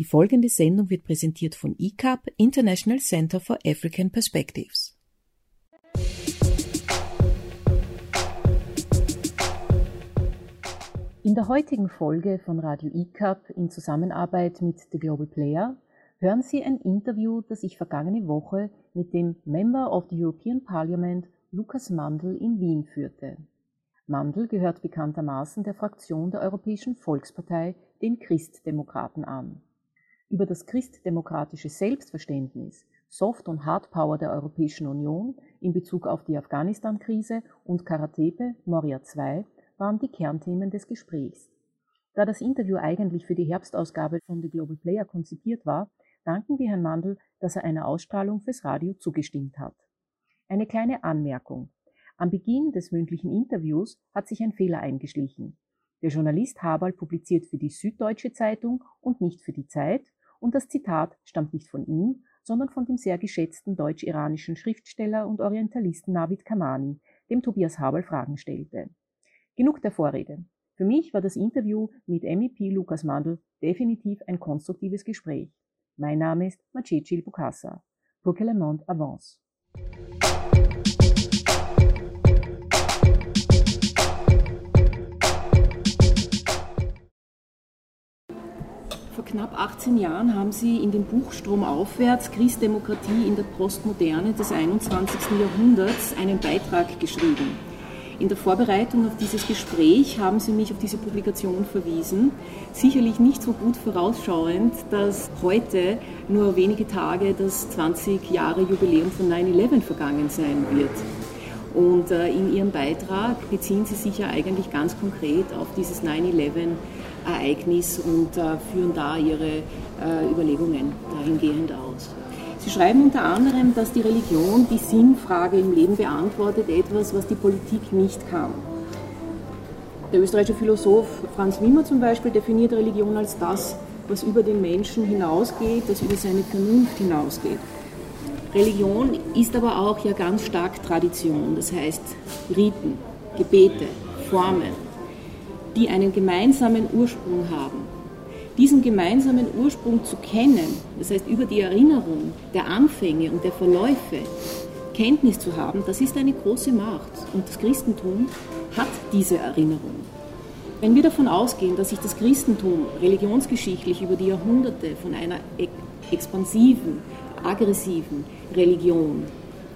Die folgende Sendung wird präsentiert von ICAP, International Center for African Perspectives. In der heutigen Folge von Radio ICAP in Zusammenarbeit mit The Global Player hören Sie ein Interview, das ich vergangene Woche mit dem Member of the European Parliament Lukas Mandl in Wien führte. Mandl gehört bekanntermaßen der Fraktion der Europäischen Volkspartei, den Christdemokraten, an über das christdemokratische Selbstverständnis, Soft- und Hardpower der Europäischen Union in Bezug auf die Afghanistan-Krise und Karatepe Moria II waren die Kernthemen des Gesprächs. Da das Interview eigentlich für die Herbstausgabe von The Global Player konzipiert war, danken wir Herrn Mandl, dass er einer Ausstrahlung fürs Radio zugestimmt hat. Eine kleine Anmerkung. Am Beginn des mündlichen Interviews hat sich ein Fehler eingeschlichen. Der Journalist Haberl publiziert für die Süddeutsche Zeitung und nicht für die Zeit und das Zitat stammt nicht von ihm, sondern von dem sehr geschätzten deutsch-iranischen Schriftsteller und Orientalisten Navid Kamani, dem Tobias Habel Fragen stellte. Genug der Vorrede. Für mich war das Interview mit MEP Lukas Mandl definitiv ein konstruktives Gespräch. Mein Name ist Macecil Bukassa. Pour que le monde avance. Knapp 18 Jahren haben Sie in dem Buch Stromaufwärts Christdemokratie in der Postmoderne des 21. Jahrhunderts einen Beitrag geschrieben. In der Vorbereitung auf dieses Gespräch haben Sie mich auf diese Publikation verwiesen. Sicherlich nicht so gut vorausschauend, dass heute nur wenige Tage das 20 Jahre Jubiläum von 9-11 vergangen sein wird. Und äh, in Ihrem Beitrag beziehen Sie sich ja eigentlich ganz konkret auf dieses 9-11 Ereignis und äh, führen da ihre äh, Überlegungen dahingehend aus. Sie schreiben unter anderem, dass die Religion die Sinnfrage im Leben beantwortet, etwas, was die Politik nicht kann. Der österreichische Philosoph Franz Wimmer zum Beispiel definiert Religion als das, was über den Menschen hinausgeht, das über seine Vernunft hinausgeht. Religion ist aber auch ja ganz stark Tradition, das heißt Riten, Gebete, Formen, die einen gemeinsamen Ursprung haben. Diesen gemeinsamen Ursprung zu kennen, das heißt über die Erinnerung der Anfänge und der Verläufe Kenntnis zu haben, das ist eine große Macht. Und das Christentum hat diese Erinnerung. Wenn wir davon ausgehen, dass sich das Christentum religionsgeschichtlich über die Jahrhunderte von einer expansiven, aggressiven Religion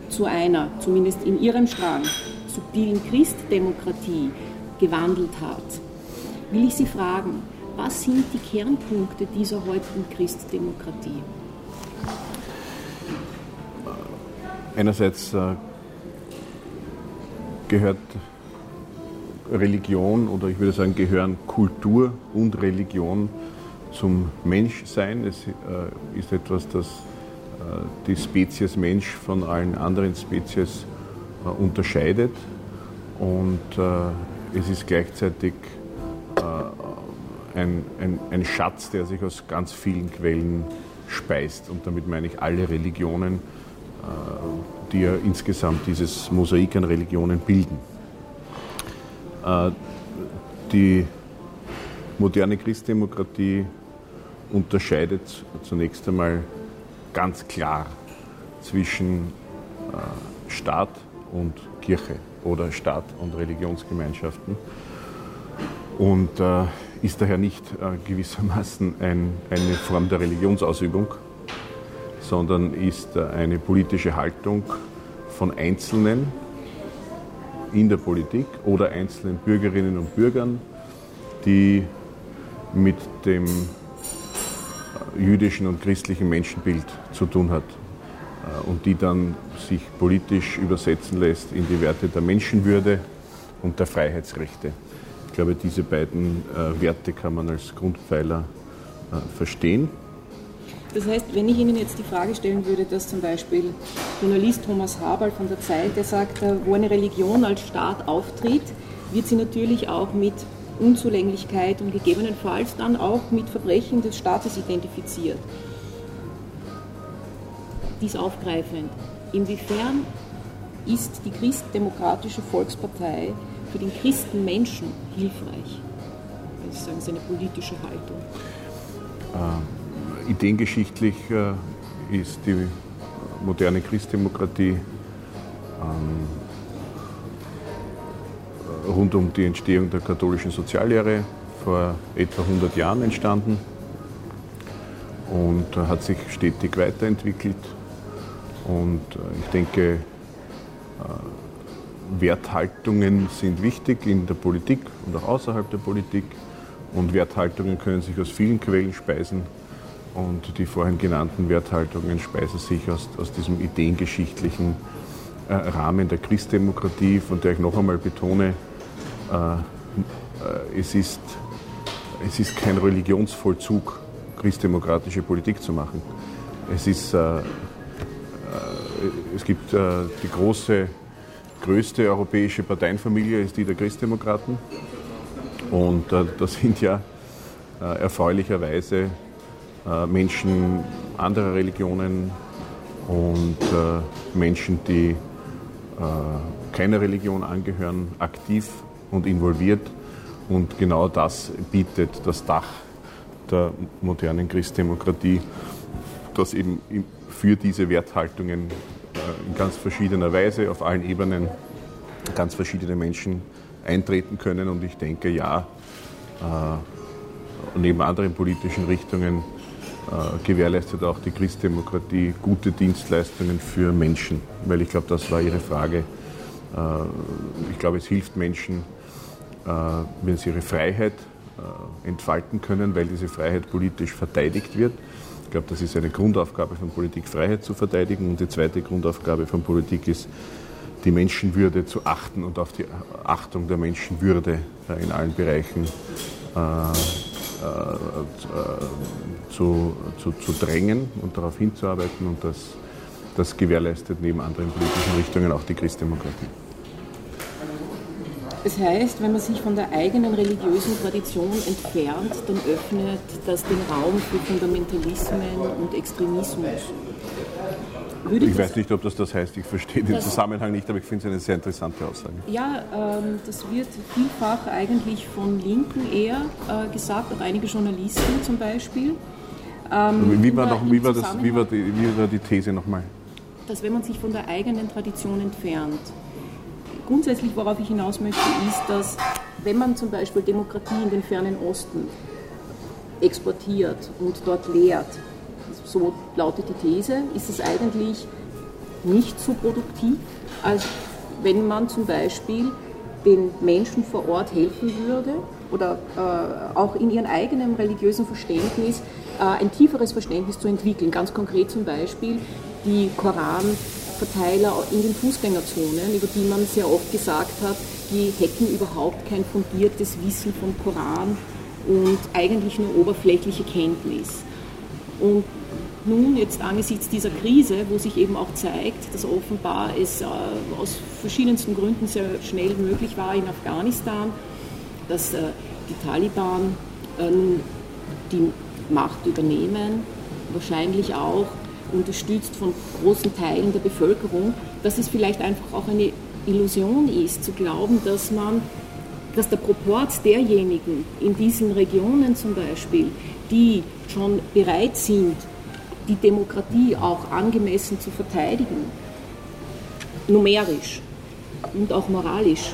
zu einer, zumindest in ihrem Strang, subtilen Christdemokratie gewandelt hat, will ich Sie fragen, was sind die Kernpunkte dieser heutigen Christdemokratie? Einerseits äh, gehört Religion oder ich würde sagen gehören Kultur und Religion zum Menschsein. Es äh, ist etwas, das äh, die Spezies Mensch von allen anderen Spezies unterscheidet und es ist gleichzeitig ein, ein, ein Schatz, der sich aus ganz vielen Quellen speist. Und damit meine ich alle Religionen, äh, die ja insgesamt dieses Mosaik an Religionen bilden. Äh, die moderne Christdemokratie unterscheidet zunächst einmal ganz klar zwischen äh, Staat und Kirche oder Staat und Religionsgemeinschaften und ist daher nicht äh, gewissermaßen ein, eine Form der Religionsausübung, sondern ist äh, eine politische Haltung von Einzelnen in der Politik oder einzelnen Bürgerinnen und Bürgern, die mit dem äh, jüdischen und christlichen Menschenbild zu tun hat und die dann sich politisch übersetzen lässt in die Werte der Menschenwürde und der Freiheitsrechte. Ich glaube, diese beiden äh, Werte kann man als Grundpfeiler äh, verstehen. Das heißt, wenn ich Ihnen jetzt die Frage stellen würde, dass zum Beispiel Journalist Thomas Haberl von der Zeit, der sagt, äh, wo eine Religion als Staat auftritt, wird sie natürlich auch mit Unzulänglichkeit und gegebenenfalls dann auch mit Verbrechen des Staates identifiziert. Dies aufgreifend. Inwiefern ist die Christdemokratische Volkspartei für den ideengeschichtlich ist die moderne Christdemokratie ähm, rund um die Entstehung der katholischen Soziallehre vor etwa 100 Jahren entstanden und hat sich stetig weiterentwickelt. Und ich denke, Werthaltungen sind wichtig in der Politik und auch außerhalb der Politik. Und Werthaltungen können sich aus vielen Quellen speisen. Und die vorhin genannten Werthaltungen speisen sich aus, aus diesem ideengeschichtlichen äh, Rahmen der Christdemokratie, von der ich noch einmal betone, äh, äh, es, ist, es ist kein Religionsvollzug, christdemokratische Politik zu machen. Es, ist, äh, äh, es gibt äh, die große, größte europäische Parteienfamilie, ist die der Christdemokraten. Und da sind ja erfreulicherweise Menschen anderer Religionen und Menschen, die keiner Religion angehören, aktiv und involviert. Und genau das bietet das Dach der modernen Christdemokratie, das eben für diese Werthaltungen äh, in ganz verschiedener Weise auf allen Ebenen ganz verschiedene Menschen eintreten können. Und ich denke, ja, äh, neben anderen politischen Richtungen äh, gewährleistet auch die Christdemokratie gute Dienstleistungen für Menschen, weil ich glaube, das war Ihre Frage. Ich glaube, es hilft Menschen, äh, wenn sie ihre Freiheit äh, entfalten können, weil diese Freiheit politisch verteidigt wird. Ich glaube, das ist eine Grundaufgabe von Politik, Freiheit zu verteidigen. Und die zweite Grundaufgabe von Politik ist, die Menschenwürde zu achten und auf die Achtung der Menschenwürde äh, in allen Bereichen zu, zu, zu drängen und darauf hinzuarbeiten. Und das, das gewährleistet neben anderen politischen Richtungen auch die Christdemokratie. Es heißt, wenn man sich von der eigenen religiösen Tradition entfernt, dann öffnet das den Raum für Fundamentalismen und Extremismus. Würde ich weiß nicht, ob das das heißt, ich verstehe den Zusammenhang nicht, aber ich finde es eine sehr interessante Aussage. Ja, ähm, das wird vielfach eigentlich von Linken eher äh, gesagt, auch einige Journalisten zum Beispiel. Ähm, wie, war noch, wie, war das, wie, war die, wie war die These nochmal? Dass wenn man sich von der eigenen Tradition entfernt, grundsätzlich, worauf ich hinaus möchte, ist, dass wenn man zum Beispiel Demokratie in den fernen Osten exportiert und dort lehrt, so lautet die These, ist es eigentlich nicht so produktiv, als wenn man zum Beispiel den Menschen vor Ort helfen würde oder äh, auch in ihrem eigenen religiösen Verständnis äh, ein tieferes Verständnis zu entwickeln. Ganz konkret zum Beispiel die Koran Verteiler in den Fußgängerzonen, über die man sehr oft gesagt hat, die hätten überhaupt kein fundiertes Wissen vom Koran und eigentlich nur oberflächliche Kenntnis. Und nun, jetzt angesichts dieser Krise, wo sich eben auch zeigt, dass offenbar es äh, aus verschiedensten Gründen sehr schnell möglich war in Afghanistan, dass äh, die Taliban äh, die Macht übernehmen, wahrscheinlich auch unterstützt von großen Teilen der Bevölkerung, dass es vielleicht einfach auch eine Illusion ist, zu glauben, dass man, dass der Proport derjenigen in diesen Regionen zum Beispiel, die schon bereit sind, die Demokratie auch angemessen zu verteidigen, numerisch und auch moralisch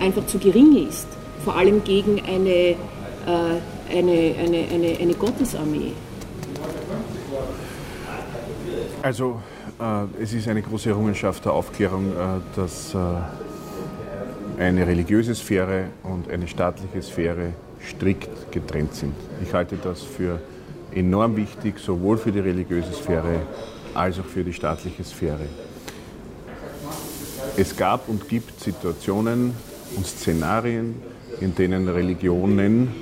einfach zu gering ist, vor allem gegen eine, äh, eine, eine, eine, eine Gottesarmee. Also äh, es ist eine große Errungenschaft der Aufklärung, äh, dass äh, eine religiöse Sphäre und eine staatliche Sphäre strikt getrennt sind. Ich halte das für enorm wichtig, sowohl für die religiöse Sphäre als auch für die staatliche Sphäre. Es gab und gibt Situationen und Szenarien, in denen Religionen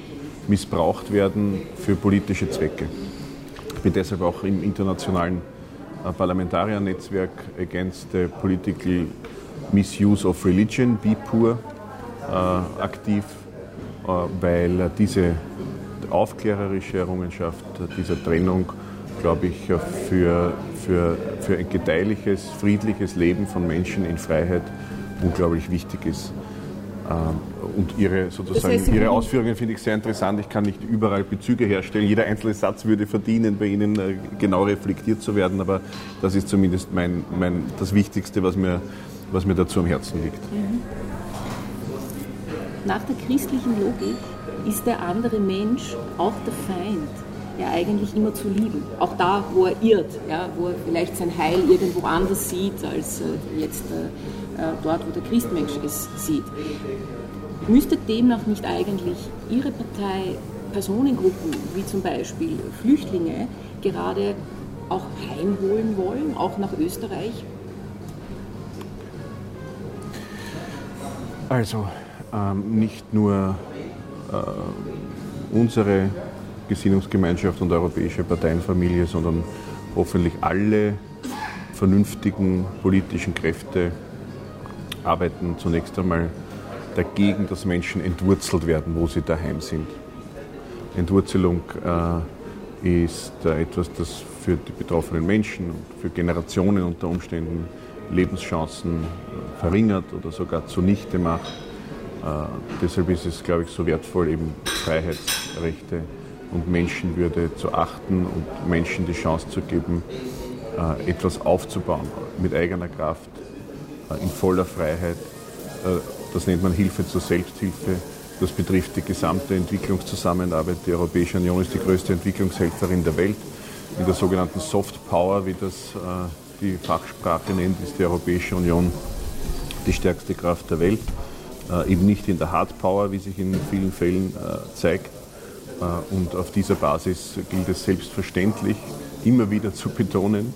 missbraucht werden für politische Zwecke. Ich bin deshalb auch im internationalen Parlamentariernetzwerk Against the Political Misuse of Religion, BIPUR, äh, aktiv, äh, weil diese aufklärerische Errungenschaft dieser Trennung, glaube ich, für, für, für ein gedeihliches, friedliches Leben von Menschen in Freiheit unglaublich wichtig ist. Und ihre, sozusagen, das heißt, ihre Ausführungen finde ich sehr interessant. Ich kann nicht überall Bezüge herstellen. Jeder einzelne Satz würde verdienen, bei Ihnen äh, genau reflektiert zu werden, aber das ist zumindest mein, mein, das Wichtigste, was mir, was mir dazu am Herzen liegt. Mhm. Nach der christlichen Logik ist der andere Mensch auch der Feind ja eigentlich immer zu lieben. Auch da, wo er irrt, ja, wo er vielleicht sein Heil irgendwo anders sieht, als äh, jetzt äh, dort, wo der Christmensch es sieht. Müsste demnach nicht eigentlich Ihre Partei Personengruppen, wie zum Beispiel Flüchtlinge, gerade auch heimholen wollen, auch nach Österreich? Also ähm, nicht nur äh, unsere Gesinnungsgemeinschaft und europäische Parteienfamilie, sondern hoffentlich alle vernünftigen politischen Kräfte arbeiten zunächst einmal dagegen, dass Menschen entwurzelt werden, wo sie daheim sind. Entwurzelung äh, ist äh, etwas, das für die betroffenen Menschen und für Generationen unter Umständen Lebenschancen äh, verringert oder sogar zunichte macht. Äh, deshalb ist es, glaube ich, so wertvoll, eben Freiheitsrechte und Menschenwürde zu achten und Menschen die Chance zu geben, äh, etwas aufzubauen mit eigener Kraft, äh, in voller Freiheit. Äh, das nennt man Hilfe zur Selbsthilfe. Das betrifft die gesamte Entwicklungszusammenarbeit. Die Europäische Union ist die größte Entwicklungshelferin der Welt. In der sogenannten Soft Power, wie das die Fachsprache nennt, ist die Europäische Union die stärkste Kraft der Welt. Eben nicht in der Hard Power, wie sich in vielen Fällen zeigt, und auf dieser Basis gilt es selbstverständlich immer wieder zu betonen,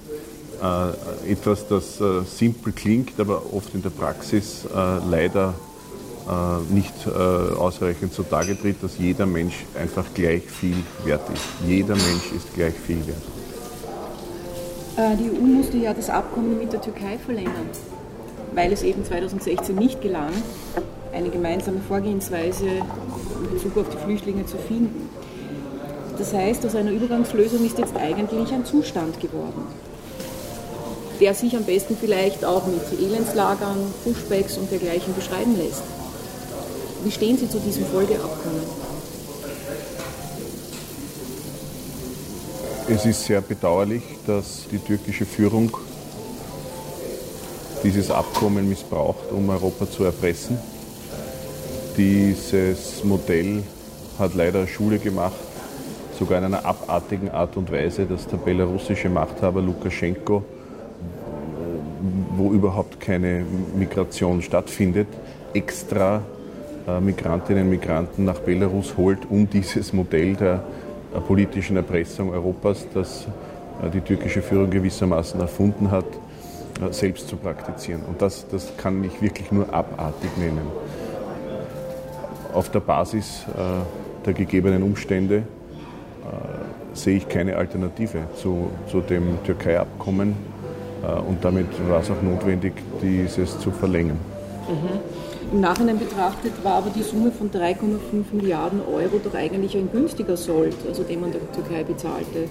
äh, etwas, das äh, simpel klingt, aber oft in der Praxis leider nicht ausreichend zutage tritt, dass jeder Mensch einfach gleich viel wert ist. Jeder Mensch ist gleich viel wert. Die EU musste ja das Abkommen mit der Türkei verlängern, weil es eben 2016 nicht gelang, eine gemeinsame Vorgehensweise in Bezug auf die Flüchtlinge zu finden. Das heißt, aus einer Übergangslösung ist jetzt eigentlich ein Zustand geworden, der sich am besten vielleicht auch mit Elendslagern, Pushbacks und dergleichen beschreiben lässt. Wie stehen Sie zu diesem Folgeabkommen? Es ist sehr bedauerlich, dass die türkische Führung dieses Abkommen missbraucht, um Europa zu erpressen. Dieses Modell hat leider Schule gemacht sogar in einer abartigen Art und Weise, dass der belarussische Machthaber Lukaschenko, wo überhaupt keine Migration stattfindet, extra äh, Migrantinnen und Migranten nach Belarus holt, um dieses Modell der äh, politischen Erpressung Europas, das äh, die türkische Führung gewissermaßen erfunden hat, selbst zu praktizieren. Und das, das kann ich wirklich nur abartig nennen. Auf der Basis der gegebenen Umstände äh, sehe ich keine Alternative zu, zu dem Türkei-Abkommen. Äh, und damit war es auch notwendig, dieses zu verlängern. Mhm. Im Nachhinein betrachtet war aber die Summe von 3,5 Milliarden Euro doch eigentlich ein günstiger Sold, also den man der Türkei bezahlte.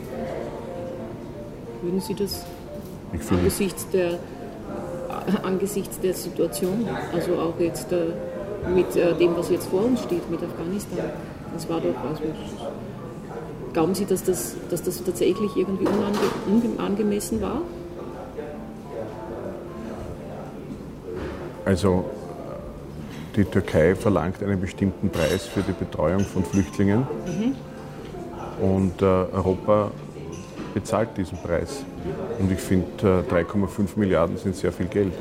Würden Sie das angesichts der, äh, angesichts der Situation, also auch jetzt mit dem, was jetzt vor uns steht, mit Afghanistan, das war doch, also Glauben Sie, dass das, dass das tatsächlich irgendwie unange, unangemessen war? Also die Türkei verlangt einen bestimmten Preis für die Betreuung von Flüchtlingen mhm. und äh, Europa bezahlt diesen Preis. Und ich finde, äh, 3,5 Milliarden sind sehr viel Geld.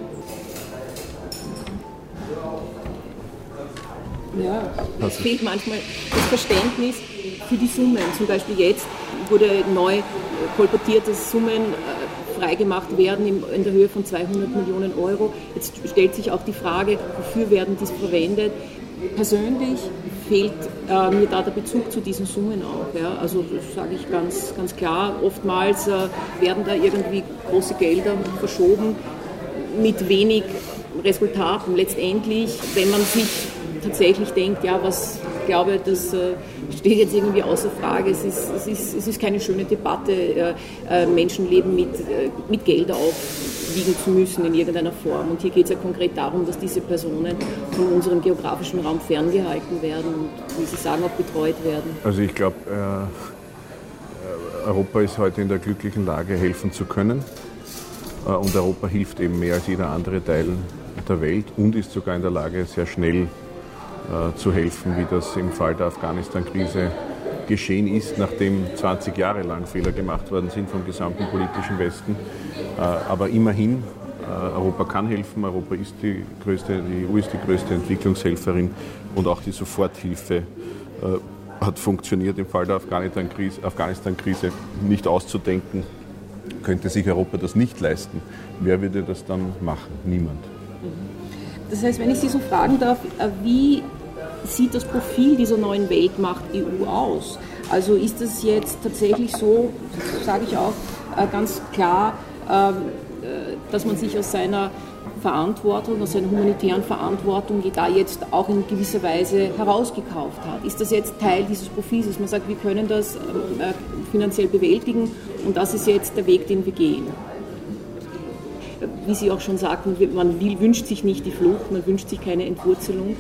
Ja, es fehlt manchmal das Verständnis für die Summen. Zum Beispiel jetzt wurde neu kolportiert, dass Summen äh, freigemacht werden in der Höhe von 200 Millionen Euro. Jetzt stellt sich auch die Frage, wofür werden die verwendet? Persönlich fehlt äh, mir da der Bezug zu diesen Summen auch. Ja? Also das sage ich ganz, ganz klar. Oftmals äh, werden da irgendwie große Gelder verschoben mit wenig Resultaten. Letztendlich, wenn man sich tatsächlich denkt, ja, was glaube, das äh, steht jetzt irgendwie außer Frage. Es ist, es ist, es ist keine schöne Debatte, äh, äh, Menschenleben mit, mit Geld aufwiegen zu müssen in irgendeiner Form. Und hier geht es ja konkret darum, dass diese Personen von unserem geografischen Raum ferngehalten werden und, wie Sie sagen, auch betreut werden. Also ich glaube, Europa ist heute in der glücklichen Lage, helfen zu können. Und Europa hilft eben mehr als jeder andere Teil der Welt und ist sogar in der Lage, sehr schnell zu helfen, wie das im Fall der Afghanistan-Krise geschehen ist, nachdem 20 Jahre lang Fehler gemacht worden sind vom gesamten politischen Westen. Äh, aber immerhin, äh, Europa kann helfen, Europa ist die größte, die EU ist die größte Entwicklungshelferin und auch die Soforthilfe äh, hat funktioniert im Fall der Afghanistan-Krise Afghanistan nicht auszudenken. Könnte sich Europa das nicht leisten? Wer würde das dann machen? Niemand. Das heißt, wenn ich Sie so fragen darf, äh, wie sieht das Profil dieser neuen Weltmacht EU aus? Also ist es jetzt tatsächlich so, sage ich auch äh, ganz klar, ähm, äh, dass man sich aus seiner Verantwortung, aus seiner humanitären Verantwortung da jetzt auch in gewisser Weise herausgekauft hat. Ist das jetzt Teil dieses Profils, dass man sagt, wir können das finanziell bewältigen und das ist jetzt der Weg, den wir gehen? Wie Sie auch schon sagten, man will, wünscht sich nicht die Flucht, man wünscht sich keine Entwurzelung,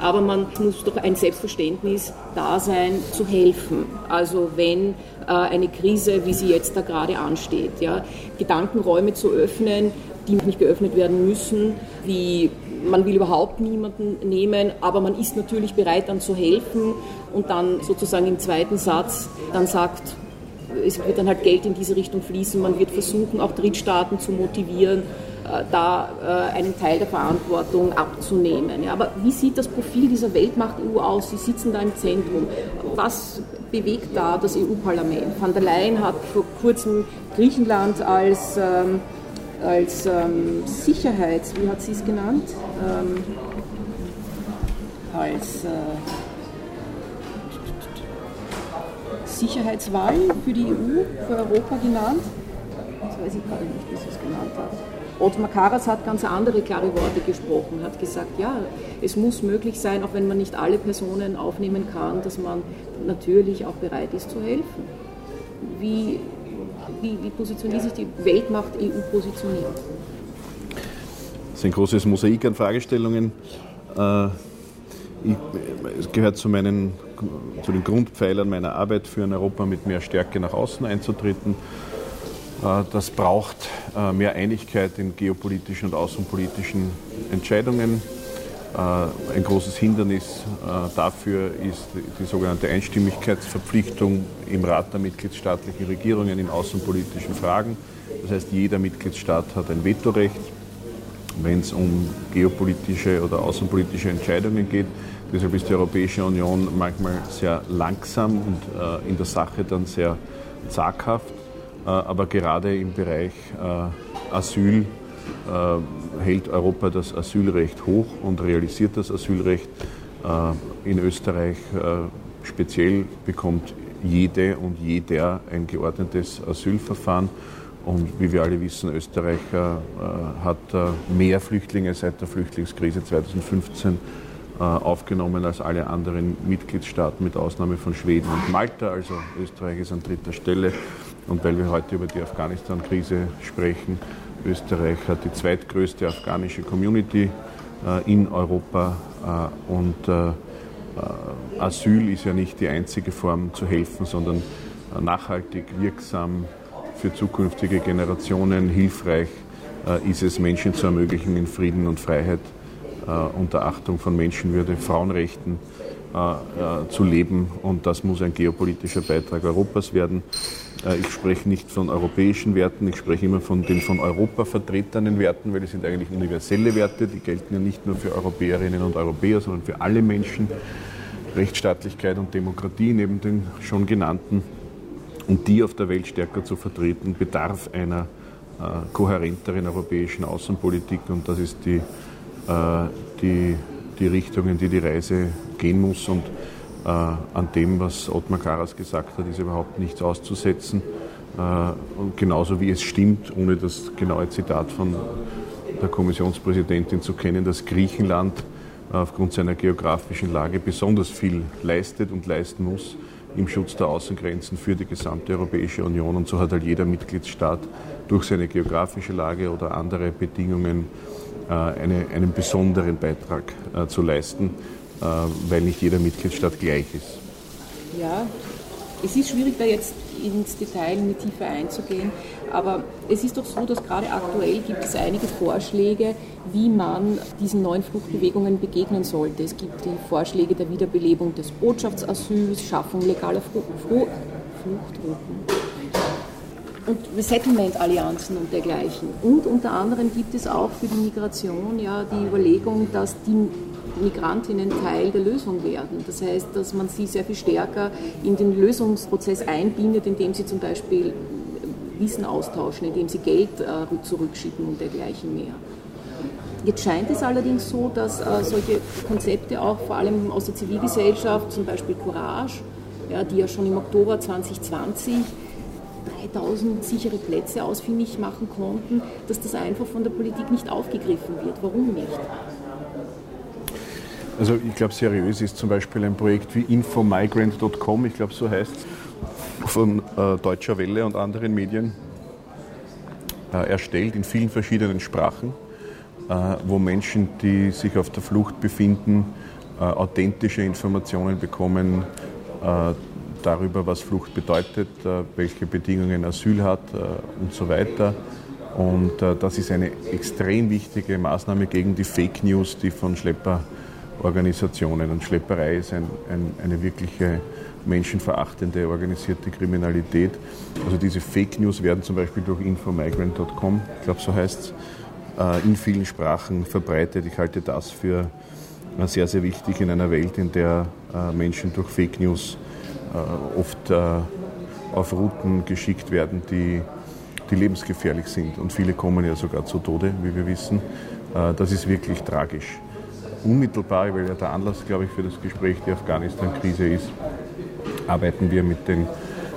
aber man muss doch ein Selbstverständnis da sein, zu helfen. Also wenn äh, eine Krise, wie sie jetzt da gerade ansteht, ja, Gedankenräume zu öffnen, die nicht geöffnet werden müssen, wie man will überhaupt niemanden nehmen, aber man ist natürlich bereit dann zu helfen und dann sozusagen im zweiten Satz dann sagt, es wird dann halt Geld in diese Richtung fließen. Man wird versuchen, auch Drittstaaten zu motivieren, äh, da äh, einen Teil der Verantwortung abzunehmen. aber wie sieht das Profil dieser Weltmacht EU aus? Sie sitzen da im Zentrum. Was bewegt da das EU-Parlament? Van der Leyen hat vor kurzem Griechenland als, ähm, als ähm, Sicherheits, wie hat sie es genannt? Ähm, als äh, Sicherheitswahl für die EU, für Europa genannt. Das weiß ich gerade nicht, wie sie es genannt hat. Ottmar Karas hat ganz andere klare Worte gesprochen, hat gesagt, ja, es muss möglich sein, auch wenn man nicht alle Personen aufnehmen kann, dass man natürlich auch bereit ist zu helfen. Wie, wie, wie positioniert sich die Weltmacht EU positioniert? Das ist ein großes Mosaik an Fragestellungen. Äh, es gehört zu, meinen, zu den Grundpfeilern meiner Arbeit für ein Europa mit mehr Stärke nach außen einzutreten. Äh, das braucht äh, mehr Einigkeit in geopolitischen und außenpolitischen Entscheidungen. Äh, ein großes Hindernis dafür ist die sogenannte Einstimmigkeitsverpflichtung im Rat der mitgliedstaatlichen Regierungen in außenpolitischen Fragen. Das heißt, jeder Mitgliedstaat hat ein Vetorecht, wenn es um geopolitische oder außenpolitische Entscheidungen geht. Deshalb ist die Europäische Union manchmal sehr langsam und äh, in der Sache dann sehr zaghaft. Äh, aber gerade im Bereich äh, Asyl äh, hält Europa das Asylrecht hoch und realisiert das Asylrecht. Äh, in Österreich äh, speziell bekommt jede und jeder ein geordnetes Asylverfahren. Und wie wir alle wissen, Österreich hat mehr Flüchtlinge seit der Flüchtlingskrise 2015 äh, aufgenommen als alle anderen Mitgliedstaaten mit Ausnahme von Schweden und Malta. Also Österreich ist an dritter Stelle. Und weil wir heute über die Afghanistan-Krise sprechen, Österreich hat die zweitgrößte afghanische Community äh, in Europa äh, und Asyl ist ja nicht die einzige Form zu helfen, sondern nachhaltig, wirksam für zukünftige Generationen hilfreich ist es, Menschen zu ermöglichen, in Frieden und Freiheit äh, unter Achtung von Menschenwürde, Frauenrechten äh, äh, zu leben. Und das muss ein geopolitischer Beitrag Europas werden. Ich spreche nicht von europäischen Werten, ich spreche immer von den von Europa vertretenen Werten, weil es sind eigentlich universelle Werte, die gelten ja nicht nur für Europäerinnen und Europäer, sondern für alle Menschen. Rechtsstaatlichkeit und Demokratie neben den schon genannten. Und die auf der Welt stärker zu vertreten, bedarf einer äh, kohärenteren europäischen Außenpolitik. Und das ist die äh, die, die Richtung, in die die Reise gehen muss. Und äh, an dem, was Ottmar Karas gesagt hat, ist überhaupt nichts auszusetzen. Äh, und genauso wie es stimmt, ohne das genaue Zitat von der Kommissionspräsidentin zu kennen, dass Griechenland aufgrund seiner geografischen Lage besonders viel leistet und leisten muss im Schutz der Außengrenzen für die gesamte Europäische Union. Und so hat halt jeder Mitgliedstaat durch seine geografische Lage oder andere Bedingungen äh, eine, einen besonderen Beitrag äh, zu leisten, äh, weil nicht jeder Mitgliedstaat gleich ist. Ja, es ist schwierig, da jetzt ins Detail in die Tiefe einzugehen, aber es ist doch so, dass gerade aktuell gibt es einige Vorschläge, wie man diesen neuen Fluchtbewegungen begegnen sollte. Es gibt die Vorschläge der Wiederbelebung des Botschaftsasyls, Schaffung legaler Fluchtrouten und Resettlement-Allianzen und dergleichen. Und unter anderem gibt es auch für die Migration ja die Überlegung, dass die Migrantinnen Teil der Lösung werden. Das heißt, dass man sie sehr viel stärker in den Lösungsprozess einbindet, indem sie zum Beispiel Wissen austauschen, indem sie Geld äh, zurückschicken und dergleichen mehr. Jetzt scheint es allerdings so, dass äh, solche Konzepte auch vor allem aus der Zivilgesellschaft, zum Beispiel Courage, ja, die ja schon im Oktober 2020 3000 sichere Plätze ausfindig machen konnten, dass das einfach von der Politik nicht aufgegriffen wird. Warum nicht? Also ich glaube, seriös ist zum Beispiel ein Projekt wie infomigrant.com, ich glaube so heißt es, von äh, Deutscher Welle und anderen Medien äh, erstellt in vielen verschiedenen Sprachen, äh, wo Menschen, die sich auf der Flucht befinden, äh, authentische Informationen bekommen äh, darüber, was Flucht bedeutet, äh, welche Bedingungen Asyl hat und so weiter. Und das ist eine extrem wichtige Maßnahme gegen die Fake News, die von Schlepper Organisationen. Und Schlepperei ist ein, ein, eine wirkliche menschenverachtende organisierte Kriminalität. Also diese Fake News werden zum Beispiel durch infomigrant.com, ich glaube so heißt es, äh, in vielen Sprachen verbreitet. Ich halte das für äh, sehr, sehr wichtig in einer Welt, in der äh, Menschen durch Fake News oft auf Routen geschickt werden, die, die lebensgefährlich sind. Und viele kommen ja sogar zu Tode, wie wir wissen. Das ist wirklich tragisch unmittelbar, weil ja der Anlass, glaube ich, für das Gespräch die Afghanistan-Krise ist, arbeiten wir mit den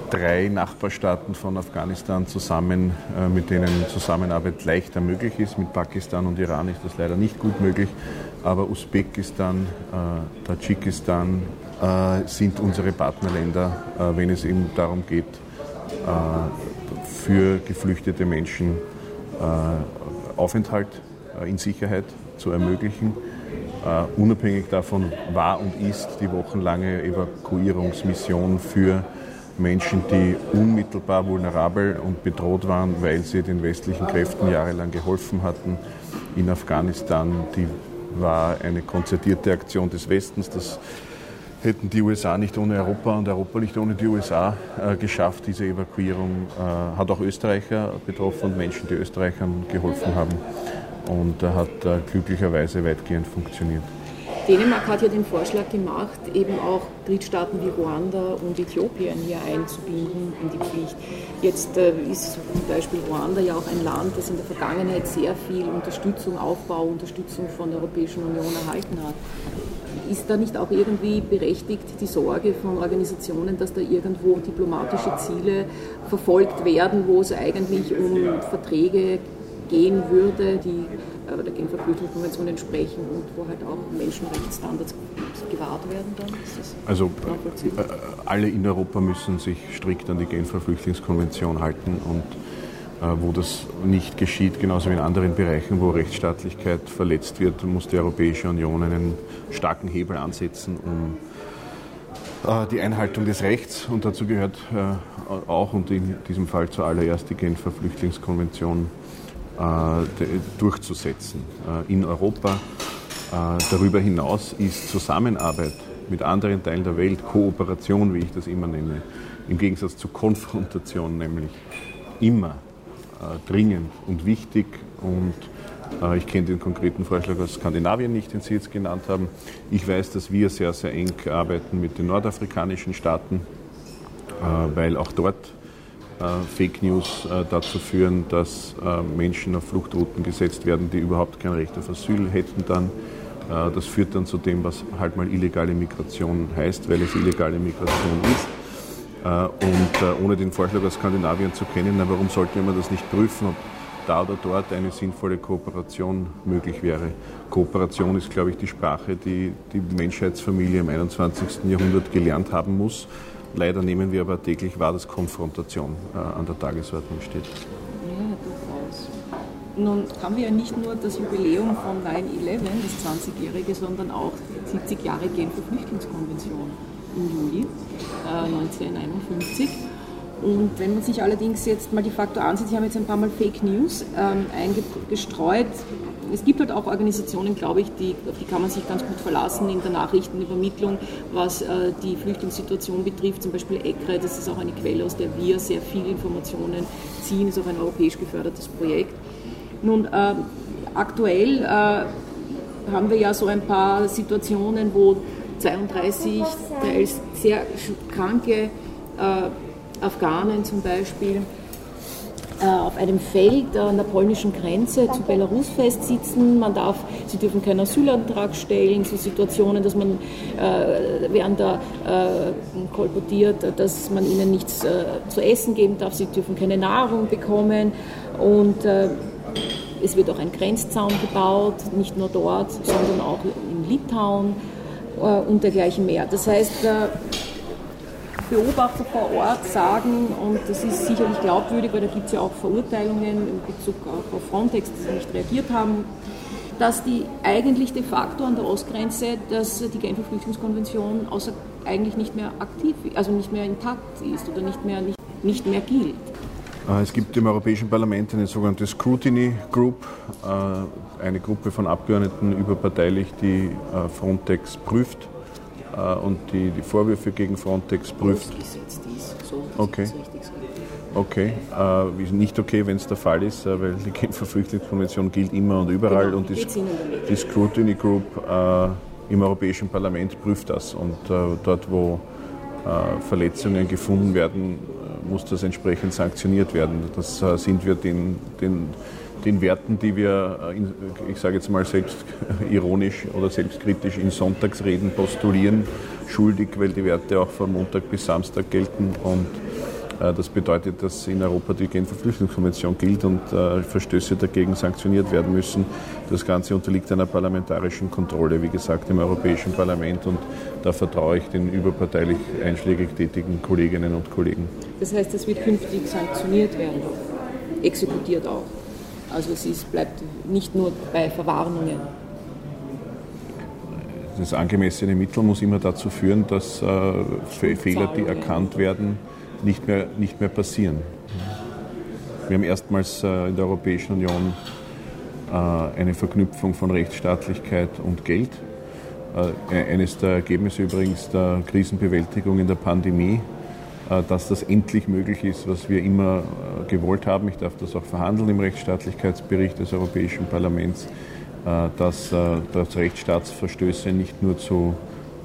drei Nachbarstaaten von Afghanistan zusammen, äh, mit denen Zusammenarbeit leichter möglich ist. Mit Pakistan und Iran ist das leider nicht gut möglich, aber Usbekistan, äh, Tadschikistan äh, sind unsere Partnerländer, wenn es eben darum geht, für geflüchtete Menschen Aufenthalt in Sicherheit zu ermöglichen unabhängig davon war und ist die wochenlange Evakuierungsmission für Menschen, die unmittelbar vulnerabel und bedroht waren, weil sie den westlichen Kräften jahrelang geholfen hatten in Afghanistan. Die war eine konzertierte Aktion des Westens. Das hätten die USA nicht ohne Europa und Europa nicht ohne die USA äh, geschafft. Diese Evakuierung äh, hat auch Österreicher betroffen und Menschen, die Österreichern geholfen haben und hat äh, glücklicherweise weitgehend funktioniert. Dänemark hat ja den Vorschlag gemacht, eben auch Drittstaaten wie Ruanda und Äthiopien hier einzubinden in die Pflicht. Jetzt äh, ist zum Beispiel Ruanda ja auch ein Land, das in der Vergangenheit sehr viel Unterstützung, Aufbau, Unterstützung von der Europäischen Union erhalten hat. Ist da nicht auch irgendwie berechtigt die Sorge von Organisationen, dass da irgendwo diplomatische Ziele verfolgt werden, wo es eigentlich um Verträge gehen würde, die äh, der Genfer Flüchtlingskonvention entsprechen und wo halt auch Menschenrechtsstandards gewahrt werden dann? also äh, alle in Europa müssen sich strikt an die Genfer Flüchtlingskonvention halten und wo das nicht geschieht, genauso wie in anderen Bereichen, wo Rechtsstaatlichkeit verletzt wird, muss die Europäische Union einen starken Hebel ansetzen, um die Einhaltung des Rechts und dazu gehört auch und in diesem Fall zuallererst die Genfer Flüchtlingskonvention äh, durchzusetzen äh, in Europa. Äh, darüber hinaus ist Zusammenarbeit mit anderen Teilen der Welt, Kooperation, wie ich das immer nenne, im Gegensatz zu Konfrontation nämlich immer dringend und wichtig und ich kenne den konkreten Vorschlag aus Skandinavien nicht, den Sie jetzt genannt haben. Ich weiß, dass wir sehr, sehr eng arbeiten mit den nordafrikanischen Staaten, weil auch dort äh, Fake News äh, dazu führen, dass äh, Menschen auf Fluchtrouten gesetzt werden, die überhaupt kein Recht auf Asyl hätten dann. Das führt dann zu dem, was halt mal illegale Migration heißt, weil es illegale Migration ist. Und ohne den Vorschlag aus Skandinavien zu kennen, warum sollte man das nicht prüfen, ob da oder dort eine sinnvolle Kooperation möglich wäre. Kooperation ist, glaube ich, die Sprache, die die Menschheitsfamilie im 21. Jahrhundert gelernt haben muss. Leider nehmen wir aber täglich wahr, dass Konfrontation äh, an der Tagesordnung steht. Ja, durchaus. Nun haben wir ja nicht nur das Jubiläum von 9-11, das 20-jährige, sondern auch 70 Jahre Genfer Flüchtlingskonvention im Juli äh, 1951. Und wenn man sich allerdings jetzt mal die Faktor ansieht, Sie haben jetzt ein paar Mal Fake News ähm, eingestreut. Es gibt halt auch Organisationen, glaube ich, die, auf die kann man sich ganz gut verlassen in der Nachrichtenübermittlung, was äh, die Flüchtlingssituation betrifft. Zum Beispiel ECRE, das ist auch eine Quelle, aus der wir sehr viele Informationen ziehen, ist auch ein europäisch gefördertes Projekt. Nun, äh, aktuell äh, haben wir ja so ein paar Situationen, wo 32 teils sehr kranke äh, Afghanen zum Beispiel äh, auf einem Feld an der polnischen Grenze zu Belarus festsitzen. Man darf, sie dürfen keinen Asylantrag stellen, so Situationen, dass man äh, während der äh, kolportiert, dass man ihnen nichts äh, zu essen geben darf, sie dürfen keine Nahrung bekommen. Und äh, es wird auch ein Grenzzaun gebaut, nicht nur dort, sondern auch in Litauen und dergleichen mehr. Das heißt, Beobachter vor Ort sagen, und das ist sicherlich glaubwürdig, weil da gibt es ja auch Verurteilungen in Bezug auf Frontex, die nicht reagiert haben, dass die eigentlich de facto an der Ostgrenze, dass die Genfer Flüchtlingskonvention außer eigentlich nicht mehr aktiv, also nicht mehr intakt ist oder nicht mehr, nicht, nicht mehr gilt. Äh, es gibt im Europäischen Parlament eine sogenannte Scrutiny Group, äh, eine Gruppe von Abgeordneten überparteilich, die äh, Frontex prüft äh, und die, die Vorwürfe gegen Frontex prüft. Okay. Okay, äh, nicht okay, wenn es der Fall ist, äh, weil die Genfer Flüchtlingskonvention gilt immer und überall genau, und die, die Scrutiny Group äh, im Europäischen Parlament prüft das und äh, dort, wo Verletzungen gefunden werden, muss das entsprechend sanktioniert werden. Das sind wir den, den den Werten, die wir, äh, ich sage jetzt mal selbst ironisch oder selbstkritisch in Sonntagsreden postulieren, schuldig, weil die Werte auch von Montag bis Samstag gelten und äh, das bedeutet, dass in Europa die Genfer Flüchtlingskonvention gilt und äh, Verstöße dagegen sanktioniert werden müssen. Das Ganze unterliegt einer parlamentarischen Kontrolle, wie gesagt, im Europäischen Parlament und da vertraue ich den überparteilich einschlägig tätigen Kolleginnen und Kollegen. Das heißt, es wird künftig sanktioniert werden, exekutiert auch. Also es ist, bleibt nicht nur bei Verwarnungen. Das angemessene Mittel muss immer dazu führen, dass äh, Fehler, die erkannt werden, nicht mehr, nicht mehr passieren. Wir haben erstmals äh, in der Europäischen Union äh, eine Verknüpfung von Rechtsstaatlichkeit und Geld. Äh, eines der Ergebnisse übrigens der Krisenbewältigung in der Pandemie dass das endlich möglich ist, was wir immer gewollt haben. Ich darf das auch verhandeln im Rechtsstaatlichkeitsbericht des Europäischen Parlaments, dass, dass Rechtsstaatsverstöße nicht nur zu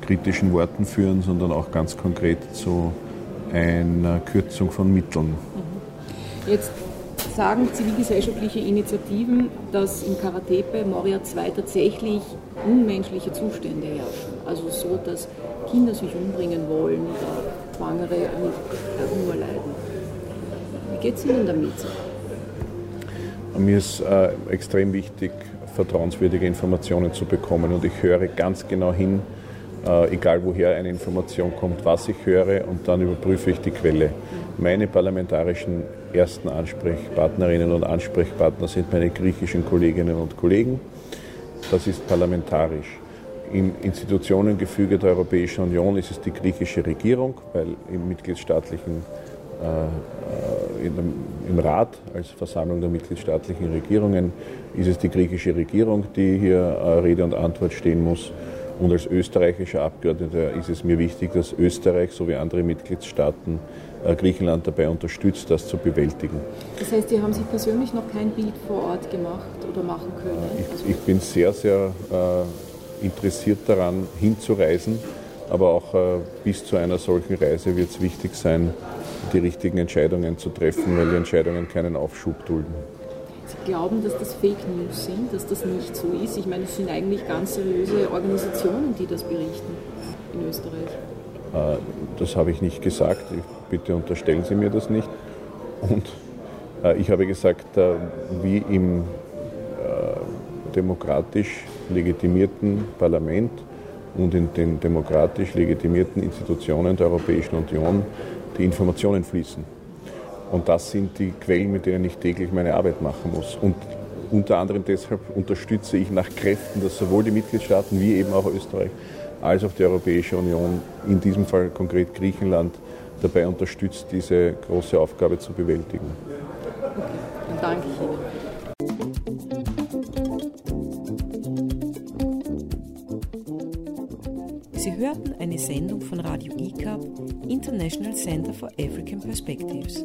kritischen Worten führen, sondern auch ganz konkret zu einer Kürzung von Mitteln. Jetzt sagen zivilgesellschaftliche Initiativen, dass in Karatepe, Moria 2 tatsächlich unmenschliche Zustände herrschen. Also so, dass Kinder sich umbringen wollen oder Schwangere an Hunger leiden. Wie geht es Ihnen damit? Mir ist äh, extrem wichtig, vertrauenswürdige Informationen zu bekommen und ich höre ganz genau hin, äh, egal woher eine Information kommt, was ich höre und dann überprüfe ich die Quelle. Meine parlamentarischen ersten Ansprechpartnerinnen und Ansprechpartner sind meine griechischen Kolleginnen und Kollegen. Das ist parlamentarisch. Im Institutionengefüge der Europäischen Union ist es die griechische Regierung, weil im mitgliedstaatlichen äh, äh dem, im Rat als Versammlung der mitgliedstaatlichen Regierungen ist es die griechische Regierung, die hier äh, Rede und Antwort stehen muss. Und als österreichischer Abgeordneter ist es mir wichtig, dass Österreich sowie andere Mitgliedstaaten äh, Griechenland dabei unterstützt, das zu bewältigen. Das heißt, Sie haben sich persönlich noch kein Bild vor Ort gemacht oder machen können? Ich, ich bin sehr, sehr äh, interessiert daran, hinzureisen. Aber auch äh, bis zu einer solchen Reise wird es wichtig sein, die richtigen Entscheidungen zu treffen, weil die Entscheidungen keinen Aufschub dulden. Glauben, dass das Fake News sind, dass das nicht so ist? Ich meine, es sind eigentlich ganz seriöse Organisationen, die das berichten in Österreich. Äh, das habe ich nicht gesagt. Bitte unterstellen Sie mir das nicht. Und Äh, ich habe gesagt, äh, wie im demokratisch legitimierten Parlament und in den demokratisch legitimierten Institutionen der Europäischen Union die Informationen fließen. Und das sind die Quellen, mit denen ich täglich meine Arbeit machen muss. Und unter anderem deshalb unterstütze ich nach Kräften, dass sowohl die Mitgliedstaaten wie eben auch Österreich als auch die Europäische Union, in diesem Fall konkret Griechenland, dabei unterstützt, diese große Aufgabe zu bewältigen. Okay, dann danke ich Ihnen. Hörten eine Sendung von Radio ICAP, International Center for African Perspectives.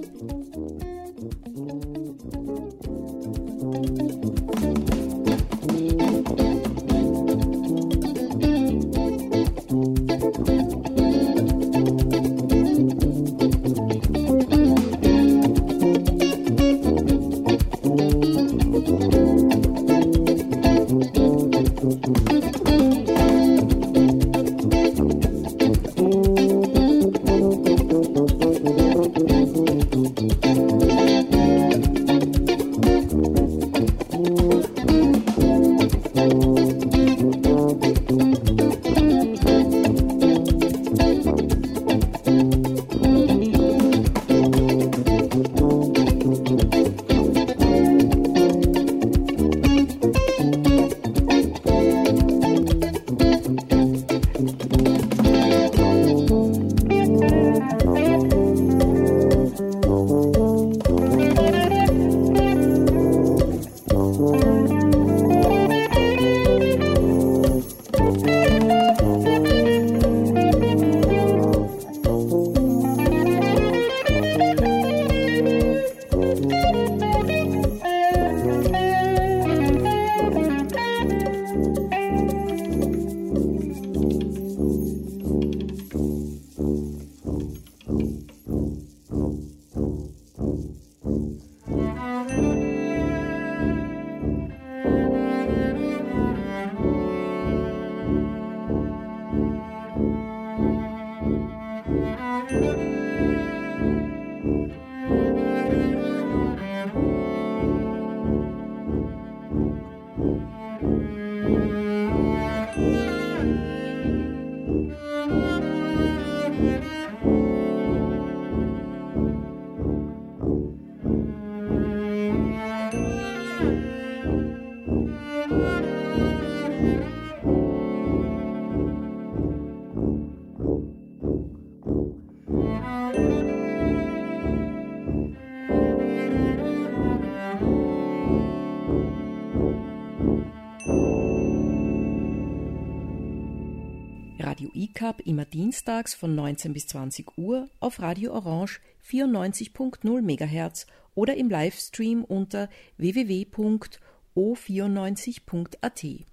Cup immer dienstags von 19 bis 20 Uhr auf Radio Orange 94.0 MHz oder im Livestream unter www.o94.at.